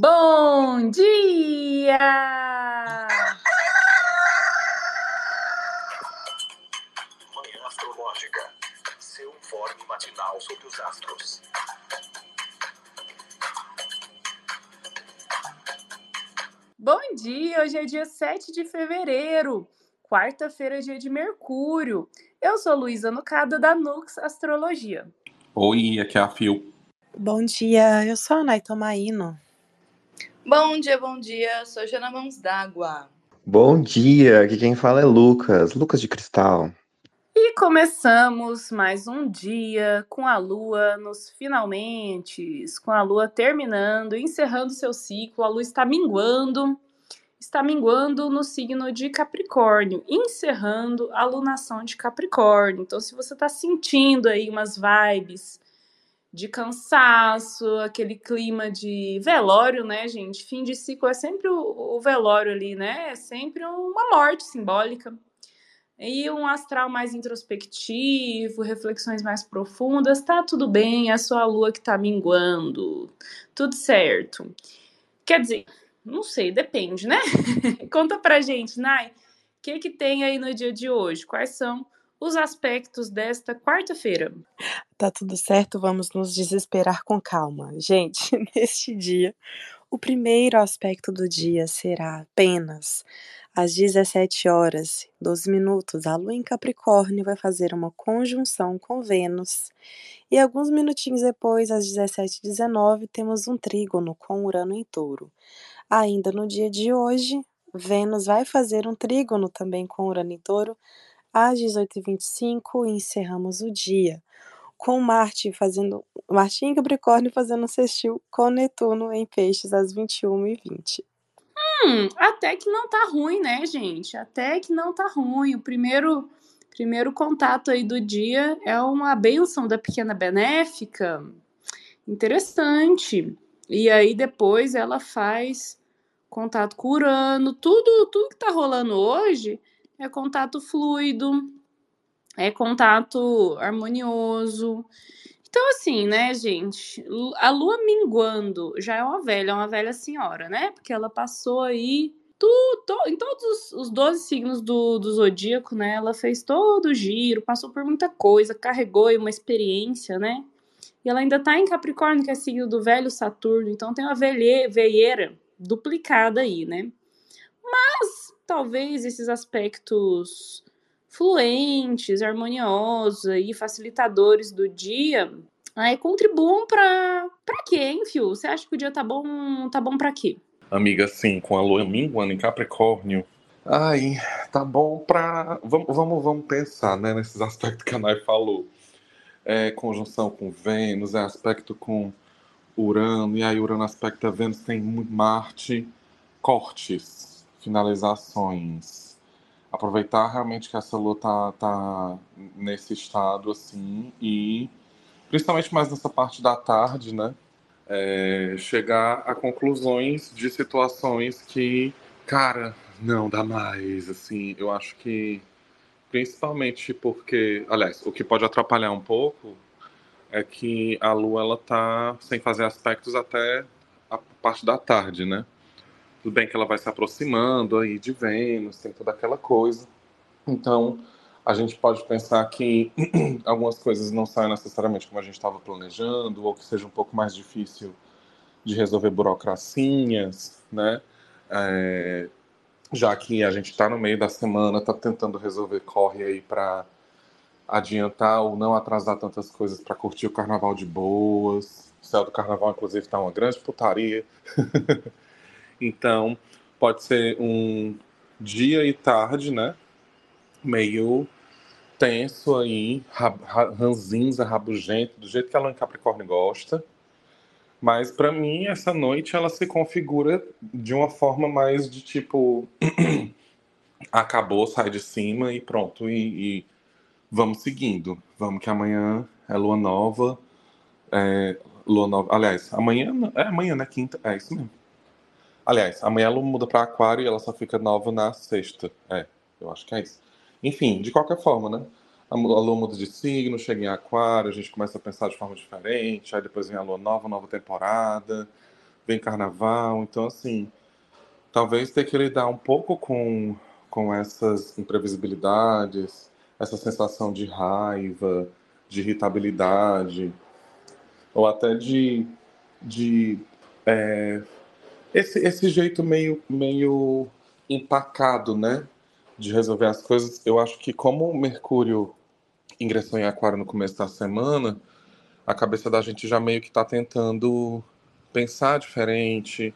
Bom dia! Manhã Astrológica. Seu informe matinal sobre os astros. Bom dia! Hoje é dia 7 de fevereiro, quarta-feira, é dia de Mercúrio. Eu sou Luísa Nucada, da Nux Astrologia. Oi, aqui é a Fio. Bom dia, eu sou a Naito Maíno. Bom dia, bom dia. Sou Jana Mãos d'Água. Bom dia, aqui quem fala é Lucas, Lucas de Cristal. E começamos mais um dia com a Lua nos finalmente, com a Lua terminando, encerrando seu ciclo. A Lua está minguando, está minguando no signo de Capricórnio, encerrando a lunação de Capricórnio. Então, se você está sentindo aí umas vibes de cansaço, aquele clima de velório, né, gente? Fim de ciclo é sempre o, o velório ali, né? É sempre uma morte simbólica. E um astral mais introspectivo, reflexões mais profundas, tá tudo bem, é só a lua que tá minguando, tudo certo. Quer dizer, não sei, depende, né? Conta pra gente, Nai, o que que tem aí no dia de hoje? Quais são os aspectos desta quarta-feira? Tá tudo certo, vamos nos desesperar com calma. Gente, neste dia, o primeiro aspecto do dia será apenas às 17 horas 12 minutos, a Lua em Capricórnio vai fazer uma conjunção com Vênus. E alguns minutinhos depois, às 17h19, temos um trígono com Urano em Touro. Ainda no dia de hoje, Vênus vai fazer um trígono também com Urano em Touro às 18h25 e encerramos o dia com Marte fazendo Marte em Capricórnio fazendo um sextil com Netuno em Peixes às 21h20. Hum, até que não tá ruim, né, gente? Até que não tá ruim. O primeiro primeiro contato aí do dia é uma benção da pequena benéfica. Interessante. E aí depois ela faz contato com Urano, tudo tudo que tá rolando hoje é contato fluido, é contato harmonioso. Então, assim, né, gente? A lua minguando já é uma velha, é uma velha senhora, né? Porque ela passou aí tudo, em todos os 12 signos do, do zodíaco, né? Ela fez todo o giro, passou por muita coisa, carregou uma experiência, né? E ela ainda tá em Capricórnio, que é signo do velho Saturno, então tem uma velhe, veieira duplicada aí, né? Mas talvez esses aspectos fluentes, harmoniosos e facilitadores do dia, aí contribuam para para quê, hein, Fio? Você acha que o dia tá bom, tá bom para quê? Amiga, sim, com a lua minguando em Capricórnio. Ai, tá bom pra. Vamos, vamos, vamos pensar, né, nesses aspectos que a Nai falou. É, conjunção com Vênus, é aspecto com Urano, e aí Urano aspecta Vênus, tem Marte, cortes, finalizações aproveitar realmente que essa lua tá, tá nesse estado assim e principalmente mais nessa parte da tarde, né? É, chegar a conclusões de situações que, cara, não dá mais, assim, eu acho que principalmente porque, aliás, o que pode atrapalhar um pouco é que a lua ela tá sem fazer aspectos até a parte da tarde, né? Tudo bem que ela vai se aproximando aí de Vênus, tem toda aquela coisa. Então, a gente pode pensar que algumas coisas não saem necessariamente como a gente estava planejando, ou que seja um pouco mais difícil de resolver burocracinhas, né? É, já que a gente está no meio da semana, está tentando resolver, corre aí para adiantar ou não atrasar tantas coisas para curtir o carnaval de boas. O céu do carnaval, inclusive, está uma grande putaria. Então, pode ser um dia e tarde, né? Meio tenso aí, ranzinza, rabugento, do jeito que a Lua em Capricórnio gosta. Mas para mim, essa noite ela se configura de uma forma mais de tipo. acabou, sai de cima e pronto. E, e, vamos seguindo. Vamos que amanhã é lua nova. É, lua nova. Aliás, amanhã. É amanhã, né? Quinta. É isso mesmo. Aliás, amanhã ela muda para Aquário e ela só fica nova na sexta. É, eu acho que é isso. Enfim, de qualquer forma, né? A lua muda de signo, chega em Aquário, a gente começa a pensar de forma diferente, aí depois vem a lua nova, nova temporada, vem carnaval, então assim, talvez ter que lidar um pouco com, com essas imprevisibilidades, essa sensação de raiva, de irritabilidade, ou até de, de é, esse, esse jeito meio, meio empacado, né? De resolver as coisas. Eu acho que como o Mercúrio ingressou em Aquário no começo da semana, a cabeça da gente já meio que está tentando pensar diferente,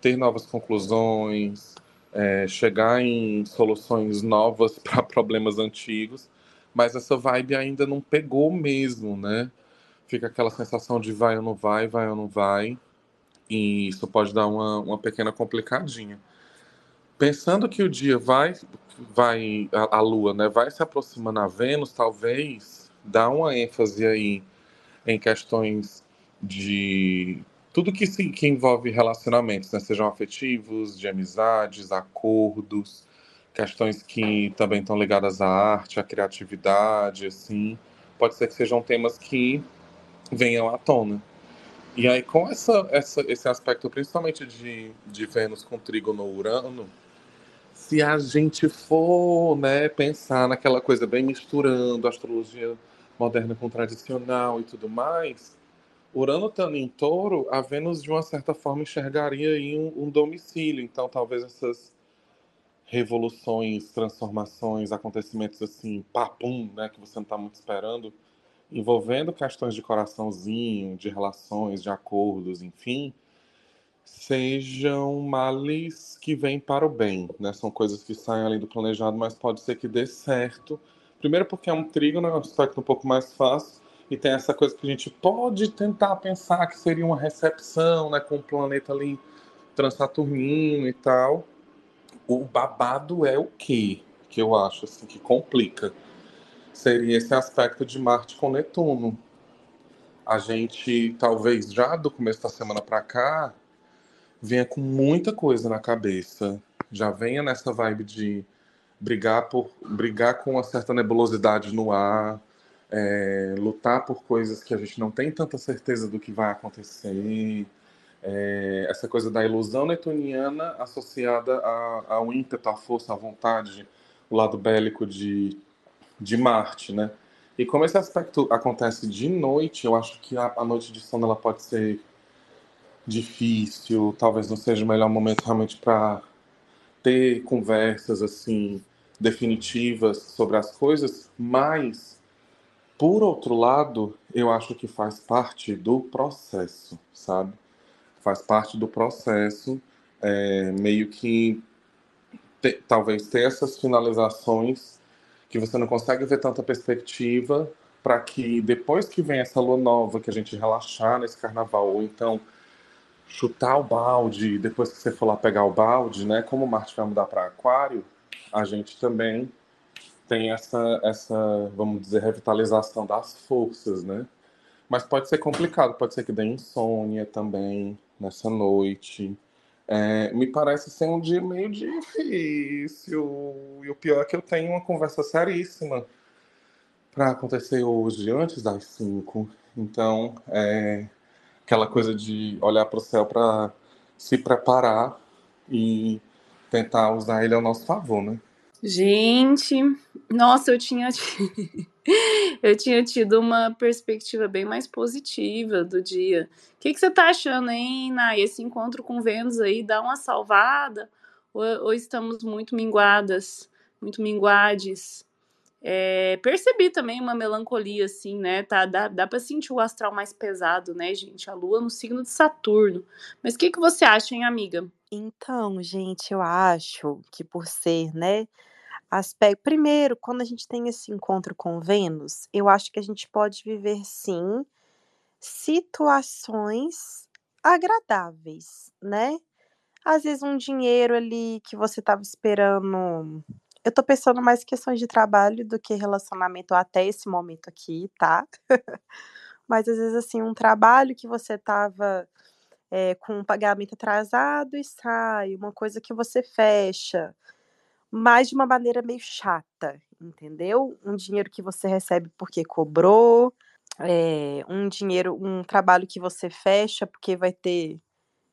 ter novas conclusões, é, chegar em soluções novas para problemas antigos, mas essa vibe ainda não pegou mesmo, né? Fica aquela sensação de vai ou não vai, vai ou não vai, e isso pode dar uma, uma pequena complicadinha. Pensando que o dia vai, vai a, a Lua, né, vai se aproximando a Vênus, talvez dá uma ênfase aí em questões de tudo que, se, que envolve relacionamentos, né? sejam afetivos, de amizades, acordos, questões que também estão ligadas à arte, à criatividade, assim. Pode ser que sejam temas que venham à tona. E aí, com essa, essa, esse aspecto, principalmente de, de Vênus com trigo no Urano, se a gente for né, pensar naquela coisa bem misturando astrologia moderna com tradicional e tudo mais, Urano estando em touro, a Vênus, de uma certa forma, enxergaria aí um, um domicílio. Então, talvez essas revoluções, transformações, acontecimentos assim, papum, né, que você não está muito esperando, envolvendo questões de coraçãozinho, de relações, de acordos, enfim, sejam males que vêm para o bem, né? São coisas que saem além do planejado, mas pode ser que dê certo Primeiro porque é um trígono, é um aspecto um pouco mais fácil, e tem essa coisa que a gente pode tentar pensar que seria uma recepção, né, com o planeta ali transaturnino e tal. O babado é o quê? Que eu acho assim que complica. Seria esse aspecto de Marte com Netuno. A gente talvez já do começo da semana para cá venha com muita coisa na cabeça. Já venha nessa vibe de brigar por brigar com uma certa nebulosidade no ar, é, lutar por coisas que a gente não tem tanta certeza do que vai acontecer. É, essa coisa da ilusão netuniana associada ao ímpeto, à força, à vontade, o lado bélico de, de Marte, né? E como esse aspecto acontece de noite, eu acho que a, a noite de sono ela pode ser difícil, talvez não seja o melhor momento realmente para ter conversas assim definitivas sobre as coisas, mas por outro lado, eu acho que faz parte do processo, sabe? Faz parte do processo, é, meio que te, talvez ter essas finalizações que você não consegue ver tanta perspectiva para que depois que vem essa lua nova, que a gente relaxar nesse carnaval, ou então chutar o balde, depois que você for lá pegar o balde, né? Como Marte vai mudar para Aquário, a gente também tem essa, essa, vamos dizer, revitalização das forças, né? Mas pode ser complicado, pode ser que dê insônia também nessa noite. É, me parece ser um dia meio difícil. E o pior é que eu tenho uma conversa seríssima para acontecer hoje, antes das 5. Então, é aquela coisa de olhar para o céu para se preparar e tentar usar ele ao nosso favor, né? Gente, nossa, eu tinha eu tinha tido uma perspectiva bem mais positiva do dia. O que, que você tá achando, hein, Nai? Esse encontro com Vênus aí dá uma salvada? Ou, ou estamos muito minguadas, muito minguades? É, percebi também uma melancolia, assim, né? Tá, dá, dá para sentir o astral mais pesado, né, gente? A lua no signo de Saturno. Mas o que, que você acha, hein, amiga? Então, gente, eu acho que por ser, né, aspecto. Primeiro, quando a gente tem esse encontro com Vênus, eu acho que a gente pode viver sim situações agradáveis, né? Às vezes um dinheiro ali que você estava esperando. Eu tô pensando mais em questões de trabalho do que relacionamento até esse momento aqui, tá? Mas às vezes assim, um trabalho que você estava é, com um pagamento atrasado e sai, uma coisa que você fecha, mas de uma maneira meio chata, entendeu? Um dinheiro que você recebe porque cobrou, é, um dinheiro, um trabalho que você fecha porque vai ter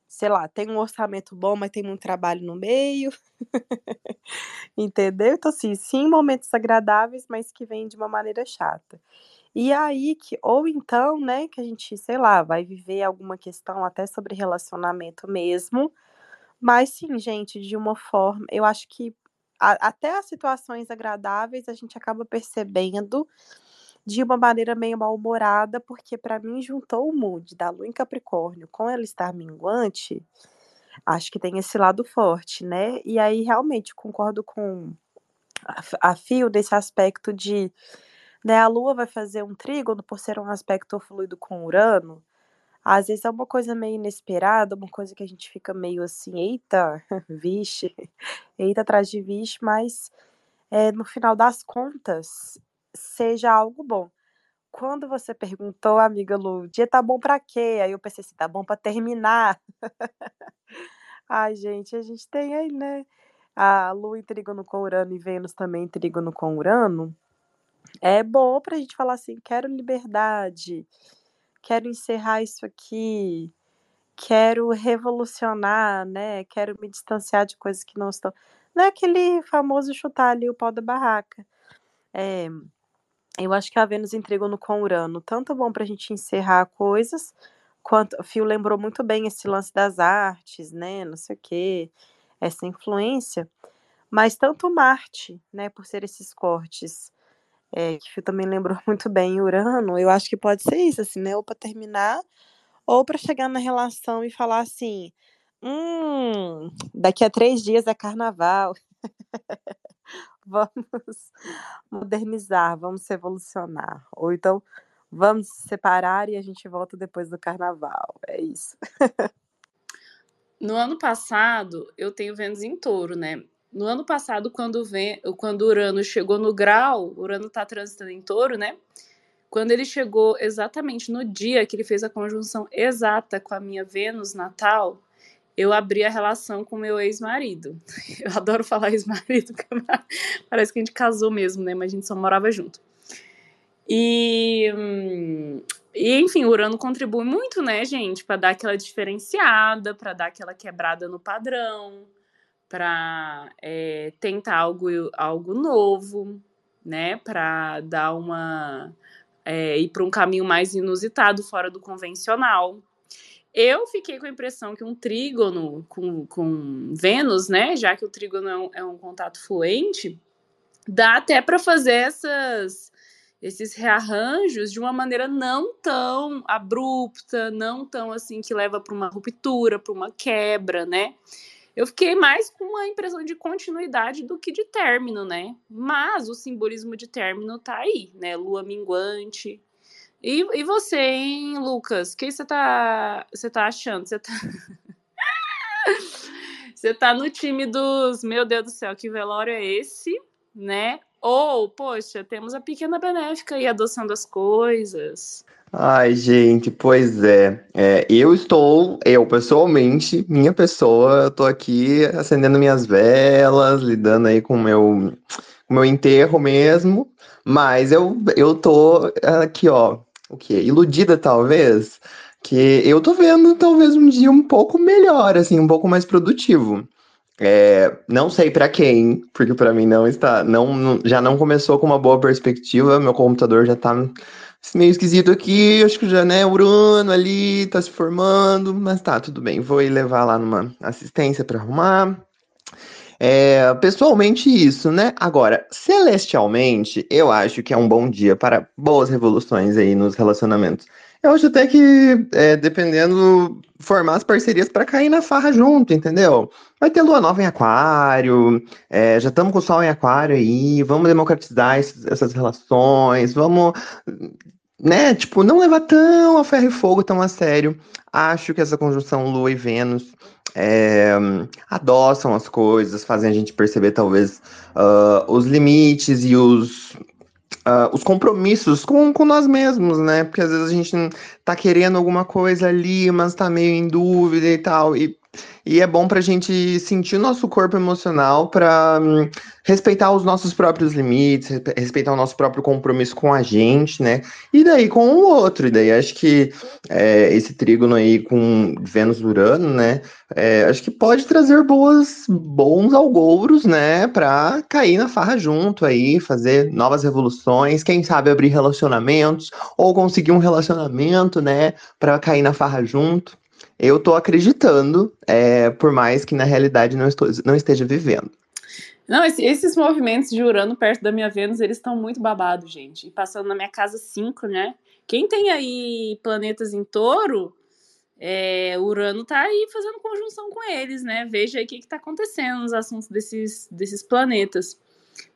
sei lá, tem um orçamento bom, mas tem muito trabalho no meio. Entendeu? Então, assim, sim, momentos agradáveis, mas que vêm de uma maneira chata. E aí que ou então, né, que a gente, sei lá, vai viver alguma questão até sobre relacionamento mesmo, mas sim, gente, de uma forma eu acho que a até as situações agradáveis a gente acaba percebendo de uma maneira meio mal-humorada, porque para mim juntou o mood da lua em Capricórnio com ela estar minguante, acho que tem esse lado forte, né. E aí realmente concordo com a a Fio desse aspecto de, né, a lua vai fazer um trígono por ser um aspecto fluido com Urano, às vezes é uma coisa meio inesperada, uma coisa que a gente fica meio assim: "Eita, vixe, eita atrás de vixe", mas, eh, no final das contas, seja algo bom. Quando você perguntou, amiga Lu: "O dia tá bom pra quê?", aí eu pensei assim: "Tá bom pra terminar". Ai gente, a gente tem aí, né, a Lua em trígono com Urano e Vênus também em trígono com Urano, é bom pra gente falar assim: "Quero liberdade, quero encerrar isso aqui, quero revolucionar, né, quero me distanciar de coisas que não estão" não é aquele famoso chutar ali o pau da barraca. Eh, eu acho que a Vênus em trígono com Urano, tanto bom pra gente encerrar coisas, quanto a Fio lembrou muito bem esse lance das artes, né, não sei o quê, essa influência, mas tanto Marte, né, por ser esses cortes, eh, que também lembrou muito bem Urano, eu acho que pode ser isso, assim, né, ou pra terminar, ou pra chegar na relação e falar assim: "Hum, daqui a 3 dias é carnaval. Vamos modernizar, vamos revolucionar", ou então: "Vamos se separar e a gente volta depois do carnaval", é isso. No ano passado, eu tenho Vênus em Touro, né. No ano passado, quando Ven quando Urano chegou no grau Urano tá transitando em Touro, né, quando ele chegou exatamente no dia que ele fez a conjunção exata com a minha Vênus natal, eu abri a relação com meu ex-marido. Eu adoro falar ex-marido, parece que a gente casou mesmo, né, mas a gente só morava junto. E e enfim, Urano contribui muito, né, gente, pra dar aquela diferenciada, pra dar aquela quebrada no padrão, pra, eh, tentar algo algo novo, né, pra dar uma eh, ir pra um caminho mais inusitado, fora do convencional. Eu fiquei com a impressão que um trígono com com Vênus, né, já que o trígono é um é um contato fluente, dá até pra fazer essas esses rearranjos de uma maneira não tão abrupta, não tão, assim, que leva pra uma ruptura, pra uma quebra, né. Eu fiquei mais com a impressão de continuidade do que de término, né, mas o simbolismo de término tá aí, né, lua minguante. E e você, hein, Lucas, que você tá você tá achando? Você tá você tá no time dos: "Meu Deus do céu, que velório é esse?", né, ou: "Poxa, temos a pequena benéfica aí adoçando as coisas". Ai, gente, pois é. Eh, eu estou eu pessoalmente, minha pessoa, eu tô aqui acendendo minhas velas, lidando aí com meu o meu enterro mesmo, mas eu eu tô aqui, ó, o quê? Iludida talvez, que eu tô vendo talvez um dia um pouco melhor, assim, um pouco mais produtivo. Eh, não sei pra quem, porque pra mim não está não já não começou com uma boa perspectiva, meu computador já tá meio esquisito aqui, acho que já, né, Urano ali tá se formando, mas tá, tudo bem, vou levar lá numa assistência pra arrumar. Eh, pessoalmente isso, né. Agora, celestialmente, eu acho que é um bom dia para boas revoluções aí nos relacionamentos. Eu acho até que, eh, dependendo, formar as parcerias pra cair na farra junto, entendeu. Vai ter lua nova em aquário, eh, já estamos com o sol em aquário aí, vamos democratizar esses essas relações, vamos, né, tipo, não levar tão a ferro e fogo, tão a sério. Acho que essa conjunção Lua e Vênus, eh, adoçam as coisas, fazem a gente perceber talvez, hã, os limites e os hã, os compromissos com com nós mesmos, né, porque às vezes a gente tá querendo alguma coisa ali, mas tá meio em dúvida e tal, e E é bom para a gente sentir o nosso corpo emocional para hum, respeitar os nossos próprios limites, respeitar o nosso próprio compromisso com a gente, né? E daí com o outro. E daí acho que é, esse trígono aí com Vênus-Urano, né? É, acho que pode trazer boas, bons algouros, né? Para cair na farra junto aí, fazer novas revoluções, quem sabe abrir relacionamentos ou conseguir um relacionamento, né? Para cair na farra junto. Eu tô acreditando, é, por mais que na realidade não, estou, não esteja vivendo. Não, esse, esses movimentos de Urano perto da minha Vênus, eles estão muito babados, gente. E passando na minha casa 5, né? Quem tem aí planetas em touro, é, Urano tá aí fazendo conjunção com eles, né? Veja aí o que, que tá acontecendo nos assuntos desses, desses planetas.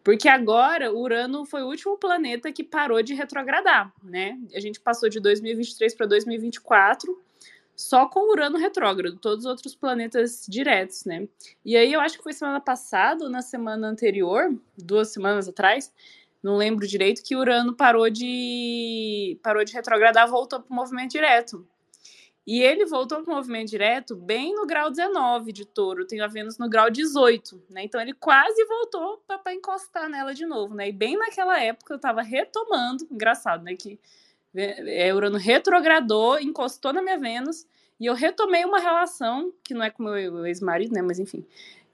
Porque agora Urano foi o último planeta que parou de retrogradar, né? A gente passou de 2023 para 2024 só com Urano retrógrado, todos os outros planetas diretos, né? E aí eu acho que foi semana passada ou na semana anterior, duas semanas atrás, não lembro direito, que Urano parou de parou de retrogradar, voltou para o movimento direto. E ele voltou para o movimento direto bem no grau 19 de touro, tem a Vênus no grau 18, né? Então ele quase voltou para encostar nela de novo, né? E bem naquela época eu estava retomando, engraçado, né? Que é, Urano retrogradou, encostou na minha Vênus, e eu retomei uma relação, que não é com meu ex-marido, né? Mas enfim,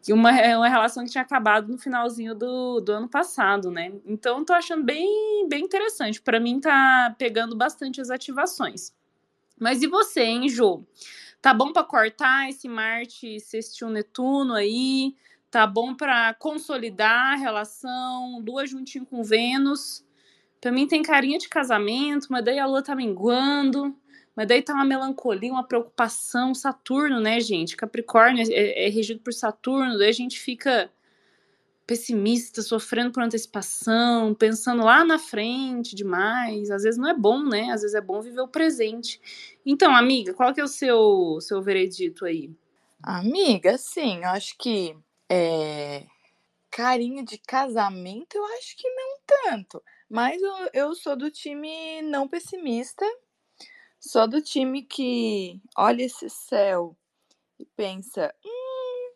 que uma, é uma relação que tinha acabado no finalzinho do, do ano passado, né? Então tô achando bem, bem interessante. Para mim tá pegando bastante as ativações. Mas e você, hein, Jô? Tá bom para cortar esse Marte sextil Netuno aí? Tá bom para consolidar a relação, Lua juntinho com Vênus? Para mim tem carinha de casamento, mas daí a lua tá minguando, mas daí tá uma melancolia, uma preocupação. Saturno, né, gente? Capricórnio é, é regido por Saturno, daí a gente fica pessimista, sofrendo por antecipação, pensando lá na frente demais. Às vezes não é bom, né? Às vezes é bom viver o presente. Então, amiga, qual que é o seu, seu veredito aí? Amiga, sim, eu acho que é, carinho de casamento, eu acho que não tanto. Mas eu, eu sou do time não pessimista, sou do time que olha esse céu e pensa: hum,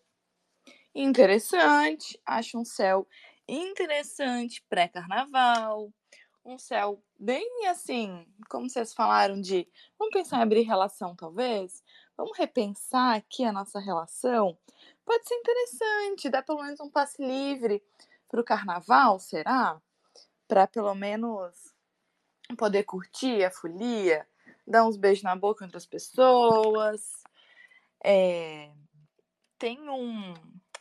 interessante, acho um céu interessante pré-carnaval, um céu bem assim, como vocês falaram de, vamos pensar em abrir relação talvez, vamos repensar aqui a nossa relação, pode ser interessante, dá pelo menos um passe livre para o carnaval, será? Para pelo menos poder curtir a folia, dar uns beijos na boca entre as pessoas. É... Tem um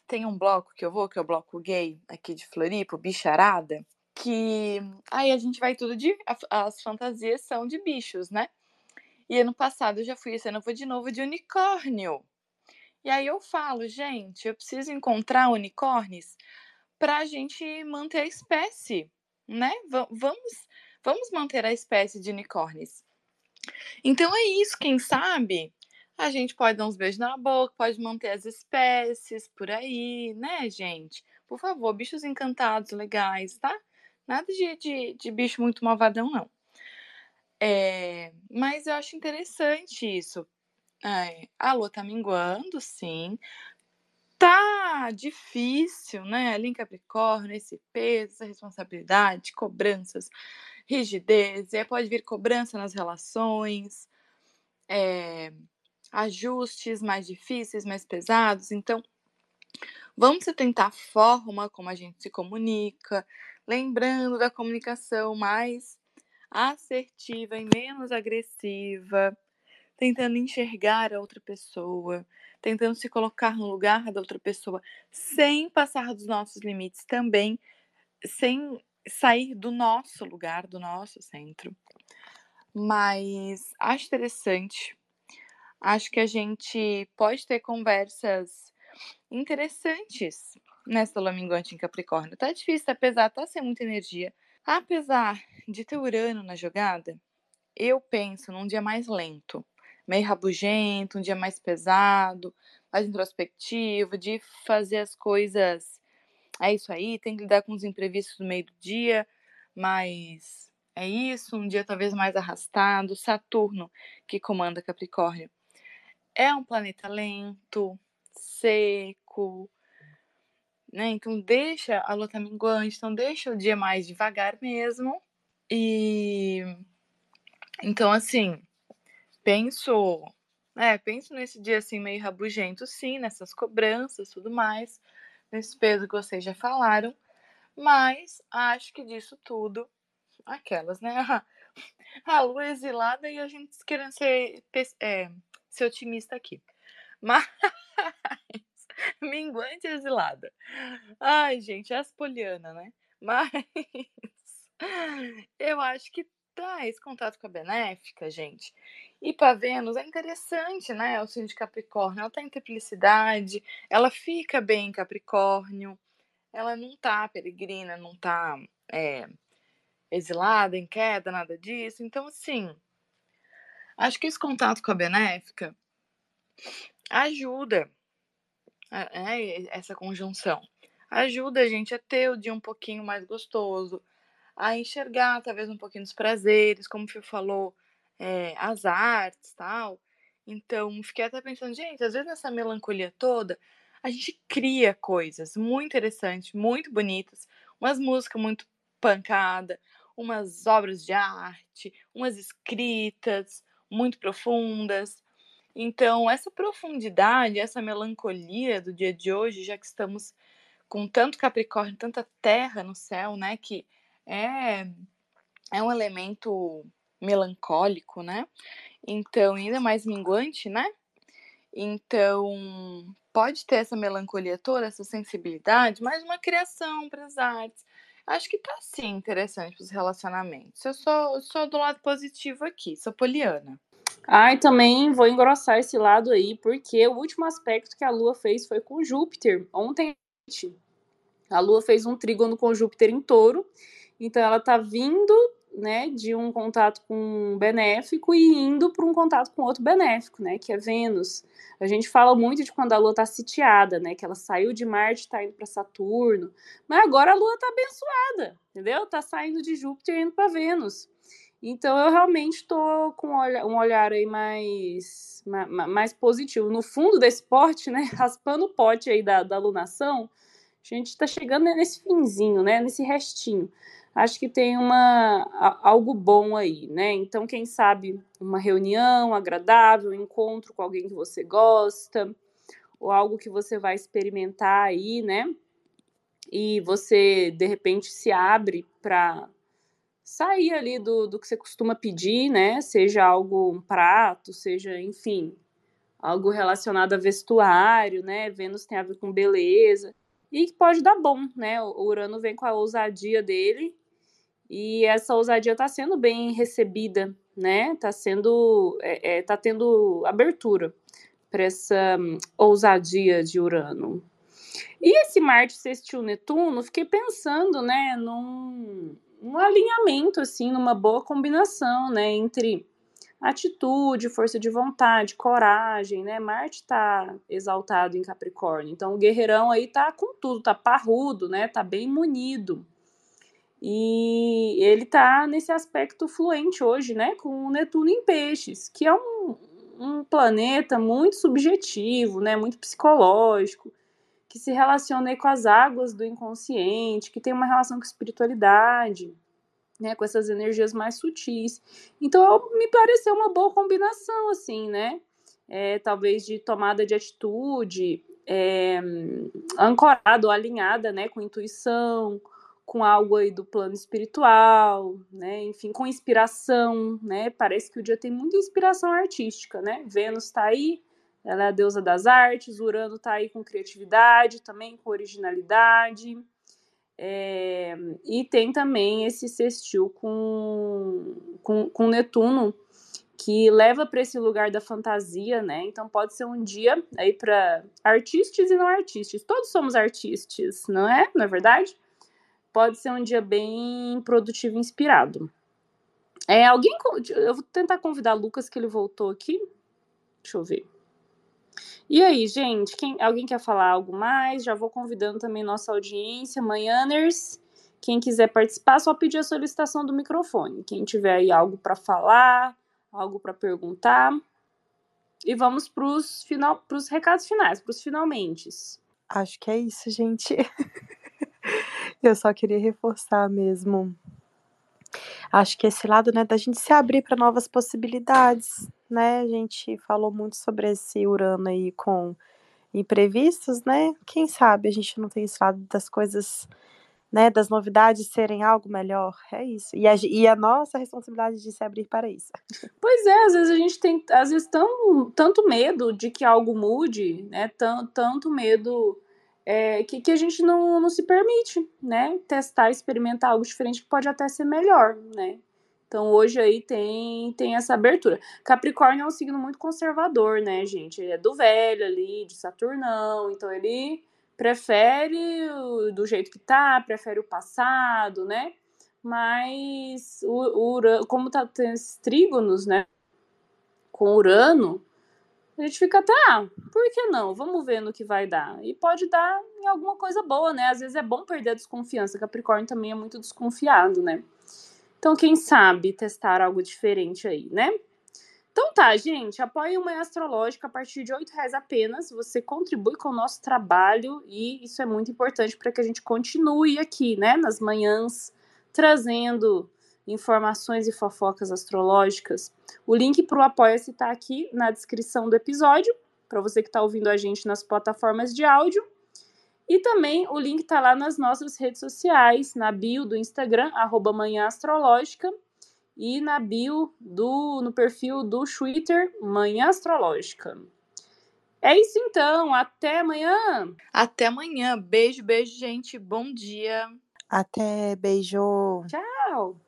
tem um bloco que eu vou, que é o bloco gay aqui de Floripa, Bicharada, que aí a gente vai tudo de as fantasias são de bichos, né? E ano passado eu já fui, esse ano eu vou de novo de unicórnio. E aí eu falo, gente, eu preciso encontrar unicórnios para a gente manter a espécie né? V vamos, vamos manter a espécie de unicórnios. Então é isso, quem sabe a gente pode dar uns beijos na boca, pode manter as espécies por aí, né, gente? Por favor, bichos encantados, legais, tá? Nada de, de, de bicho muito malvadão, não. É, mas eu acho interessante isso. É, a lua tá minguando, sim. Tá difícil, né, ali em Capricórnio, esse peso, essa responsabilidade, cobranças, rigidez, e aí pode vir cobrança nas relações, é, ajustes mais difíceis, mais pesados. Então, vamos tentar a forma como a gente se comunica, lembrando da comunicação mais assertiva e menos agressiva, tentando enxergar a outra pessoa, tentando se colocar no lugar da outra pessoa, sem passar dos nossos limites também, sem sair do nosso lugar, do nosso centro. Mas acho interessante. Acho que a gente pode ter conversas interessantes nessa lua minguante em Capricórnio. Tá difícil, apesar de tá sem muita energia. Apesar de ter Urano na jogada, eu penso num dia mais lento meio rabugento, um dia mais pesado, mais introspectivo, de fazer as coisas. É isso aí, tem que lidar com os imprevistos no meio do dia, mas é isso, um dia talvez mais arrastado. Saturno, que comanda Capricórnio, é um planeta lento, seco, né? Então deixa a lua minguante, então deixa o dia mais devagar mesmo. E então assim, penso, é, penso nesse dia assim meio rabugento, sim, nessas cobranças, tudo mais, nesse peso que vocês já falaram, mas acho que disso tudo, aquelas, né? A lua exilada e a gente querendo ser, é, ser otimista aqui. Mas minguante exilada. Ai, gente, é as poliana, né? Mas eu acho que tá esse contato com a benéfica, gente. E para Vênus é interessante, né? O signo de Capricórnio, ela tá em triplicidade, ela fica bem em Capricórnio, ela não tá peregrina, não tá é, exilada, em queda, nada disso. Então, assim, acho que esse contato com a benéfica ajuda é, essa conjunção. Ajuda a gente a ter o dia um pouquinho mais gostoso, a enxergar talvez um pouquinho dos prazeres, como o Fio falou, é, as artes tal. Então, fiquei até pensando, gente, às vezes nessa melancolia toda, a gente cria coisas muito interessantes, muito bonitas, umas músicas muito pancada, umas obras de arte, umas escritas muito profundas. Então, essa profundidade, essa melancolia do dia de hoje, já que estamos com tanto Capricórnio, tanta terra no céu, né, que é é um elemento melancólico, né? Então, ainda mais minguante, né? Então, pode ter essa melancolia toda, essa sensibilidade, mas uma criação para as artes. Acho que tá sim interessante para os relacionamentos. Eu sou, sou do lado positivo aqui, sou poliana. Ai, também vou engrossar esse lado aí, porque o último aspecto que a Lua fez foi com Júpiter. Ontem a Lua fez um trígono com Júpiter em touro, então ela tá vindo né, de um contato com um benéfico e indo para um contato com outro benéfico, né, que é Vênus. A gente fala muito de quando a Lua está sitiada, né, que ela saiu de Marte, está indo para Saturno, mas agora a Lua está abençoada, entendeu? Está saindo de Júpiter e indo para Vênus. Então eu realmente estou com um olhar aí mais, mais positivo. No fundo desse pote, né, raspando o pote aí da, da alunação, a gente está chegando nesse finzinho, né, nesse restinho acho que tem uma, algo bom aí, né? Então, quem sabe uma reunião agradável, um encontro com alguém que você gosta, ou algo que você vai experimentar aí, né? E você, de repente, se abre para sair ali do, do que você costuma pedir, né? Seja algo, um prato, seja, enfim, algo relacionado a vestuário, né? Vênus tem a ver com beleza. E que pode dar bom, né? O Urano vem com a ousadia dele e essa ousadia está sendo bem recebida, né? Está sendo, é, é, tá tendo abertura para essa ousadia de Urano. E esse Marte sextil Netuno, fiquei pensando, né, num, num alinhamento assim, numa boa combinação, né, entre atitude, força de vontade, coragem, né? Marte está exaltado em Capricórnio, então o guerreirão aí tá com tudo, tá parrudo, né? Tá bem munido. E ele está nesse aspecto fluente hoje, né, com o Netuno em Peixes, que é um, um planeta muito subjetivo, né, muito psicológico, que se relaciona com as águas do inconsciente, que tem uma relação com espiritualidade, né, com essas energias mais sutis. Então, me pareceu uma boa combinação, assim, né, é, talvez de tomada de atitude, é, ancorado, alinhada, né, com intuição, com algo aí do plano espiritual, né? Enfim, com inspiração, né? Parece que o dia tem muita inspiração artística, né? Vênus está aí, ela é a deusa das artes, Urano está aí com criatividade, também com originalidade. É, e tem também esse sextil com, com, com Netuno, que leva para esse lugar da fantasia, né? Então pode ser um dia aí para artistas e não artistas. Todos somos artistas, não é? Não é verdade? Pode ser um dia bem produtivo e inspirado. É, alguém. Eu vou tentar convidar o Lucas, que ele voltou aqui. Deixa eu ver. E aí, gente, quem, alguém quer falar algo mais? Já vou convidando também nossa audiência, manhãers. Quem quiser participar, só pedir a solicitação do microfone. Quem tiver aí algo para falar, algo para perguntar, E vamos para os final, recados finais, para os finalmente. Acho que é isso, gente. Eu só queria reforçar mesmo. Acho que esse lado, né, da gente se abrir para novas possibilidades, né? A gente falou muito sobre esse Urano aí com imprevistos, né? Quem sabe a gente não tem esse lado das coisas, né, das novidades serem algo melhor. É isso. E a, e a nossa responsabilidade de se abrir para isso. Pois é, às vezes a gente tem, às vezes, tão, tanto medo de que algo mude, né? Tanto, tanto medo é, que, que a gente não, não se permite, né? Testar, experimentar algo diferente que pode até ser melhor, né? Então hoje aí tem, tem essa abertura. Capricórnio é um signo muito conservador, né, gente? Ele é do velho ali, de Saturnão, então ele prefere o, do jeito que tá, prefere o passado, né? Mas o, o como tá tendo esses trígonos, né? Com Urano, a gente fica até, ah, por que não? Vamos ver no que vai dar. E pode dar em alguma coisa boa, né? Às vezes é bom perder a desconfiança. Capricórnio também é muito desconfiado, né? Então, quem sabe testar algo diferente aí, né? Então tá, gente, apoie Manhã Astrológica a partir de R$ reais apenas. Você contribui com o nosso trabalho e isso é muito importante para que a gente continue aqui, né, nas manhãs, trazendo informações e fofocas astrológicas. O link para o Apoia-se está aqui na descrição do episódio, para você que está ouvindo a gente nas plataformas de áudio. E também o link está lá nas nossas redes sociais, na bio do Instagram, arroba Manhã Astrológica, e na bio do no perfil do Twitter, Manhã Astrológica. É isso então, até amanhã! Até amanhã, beijo, beijo, gente, bom dia! Até, beijo! Tchau!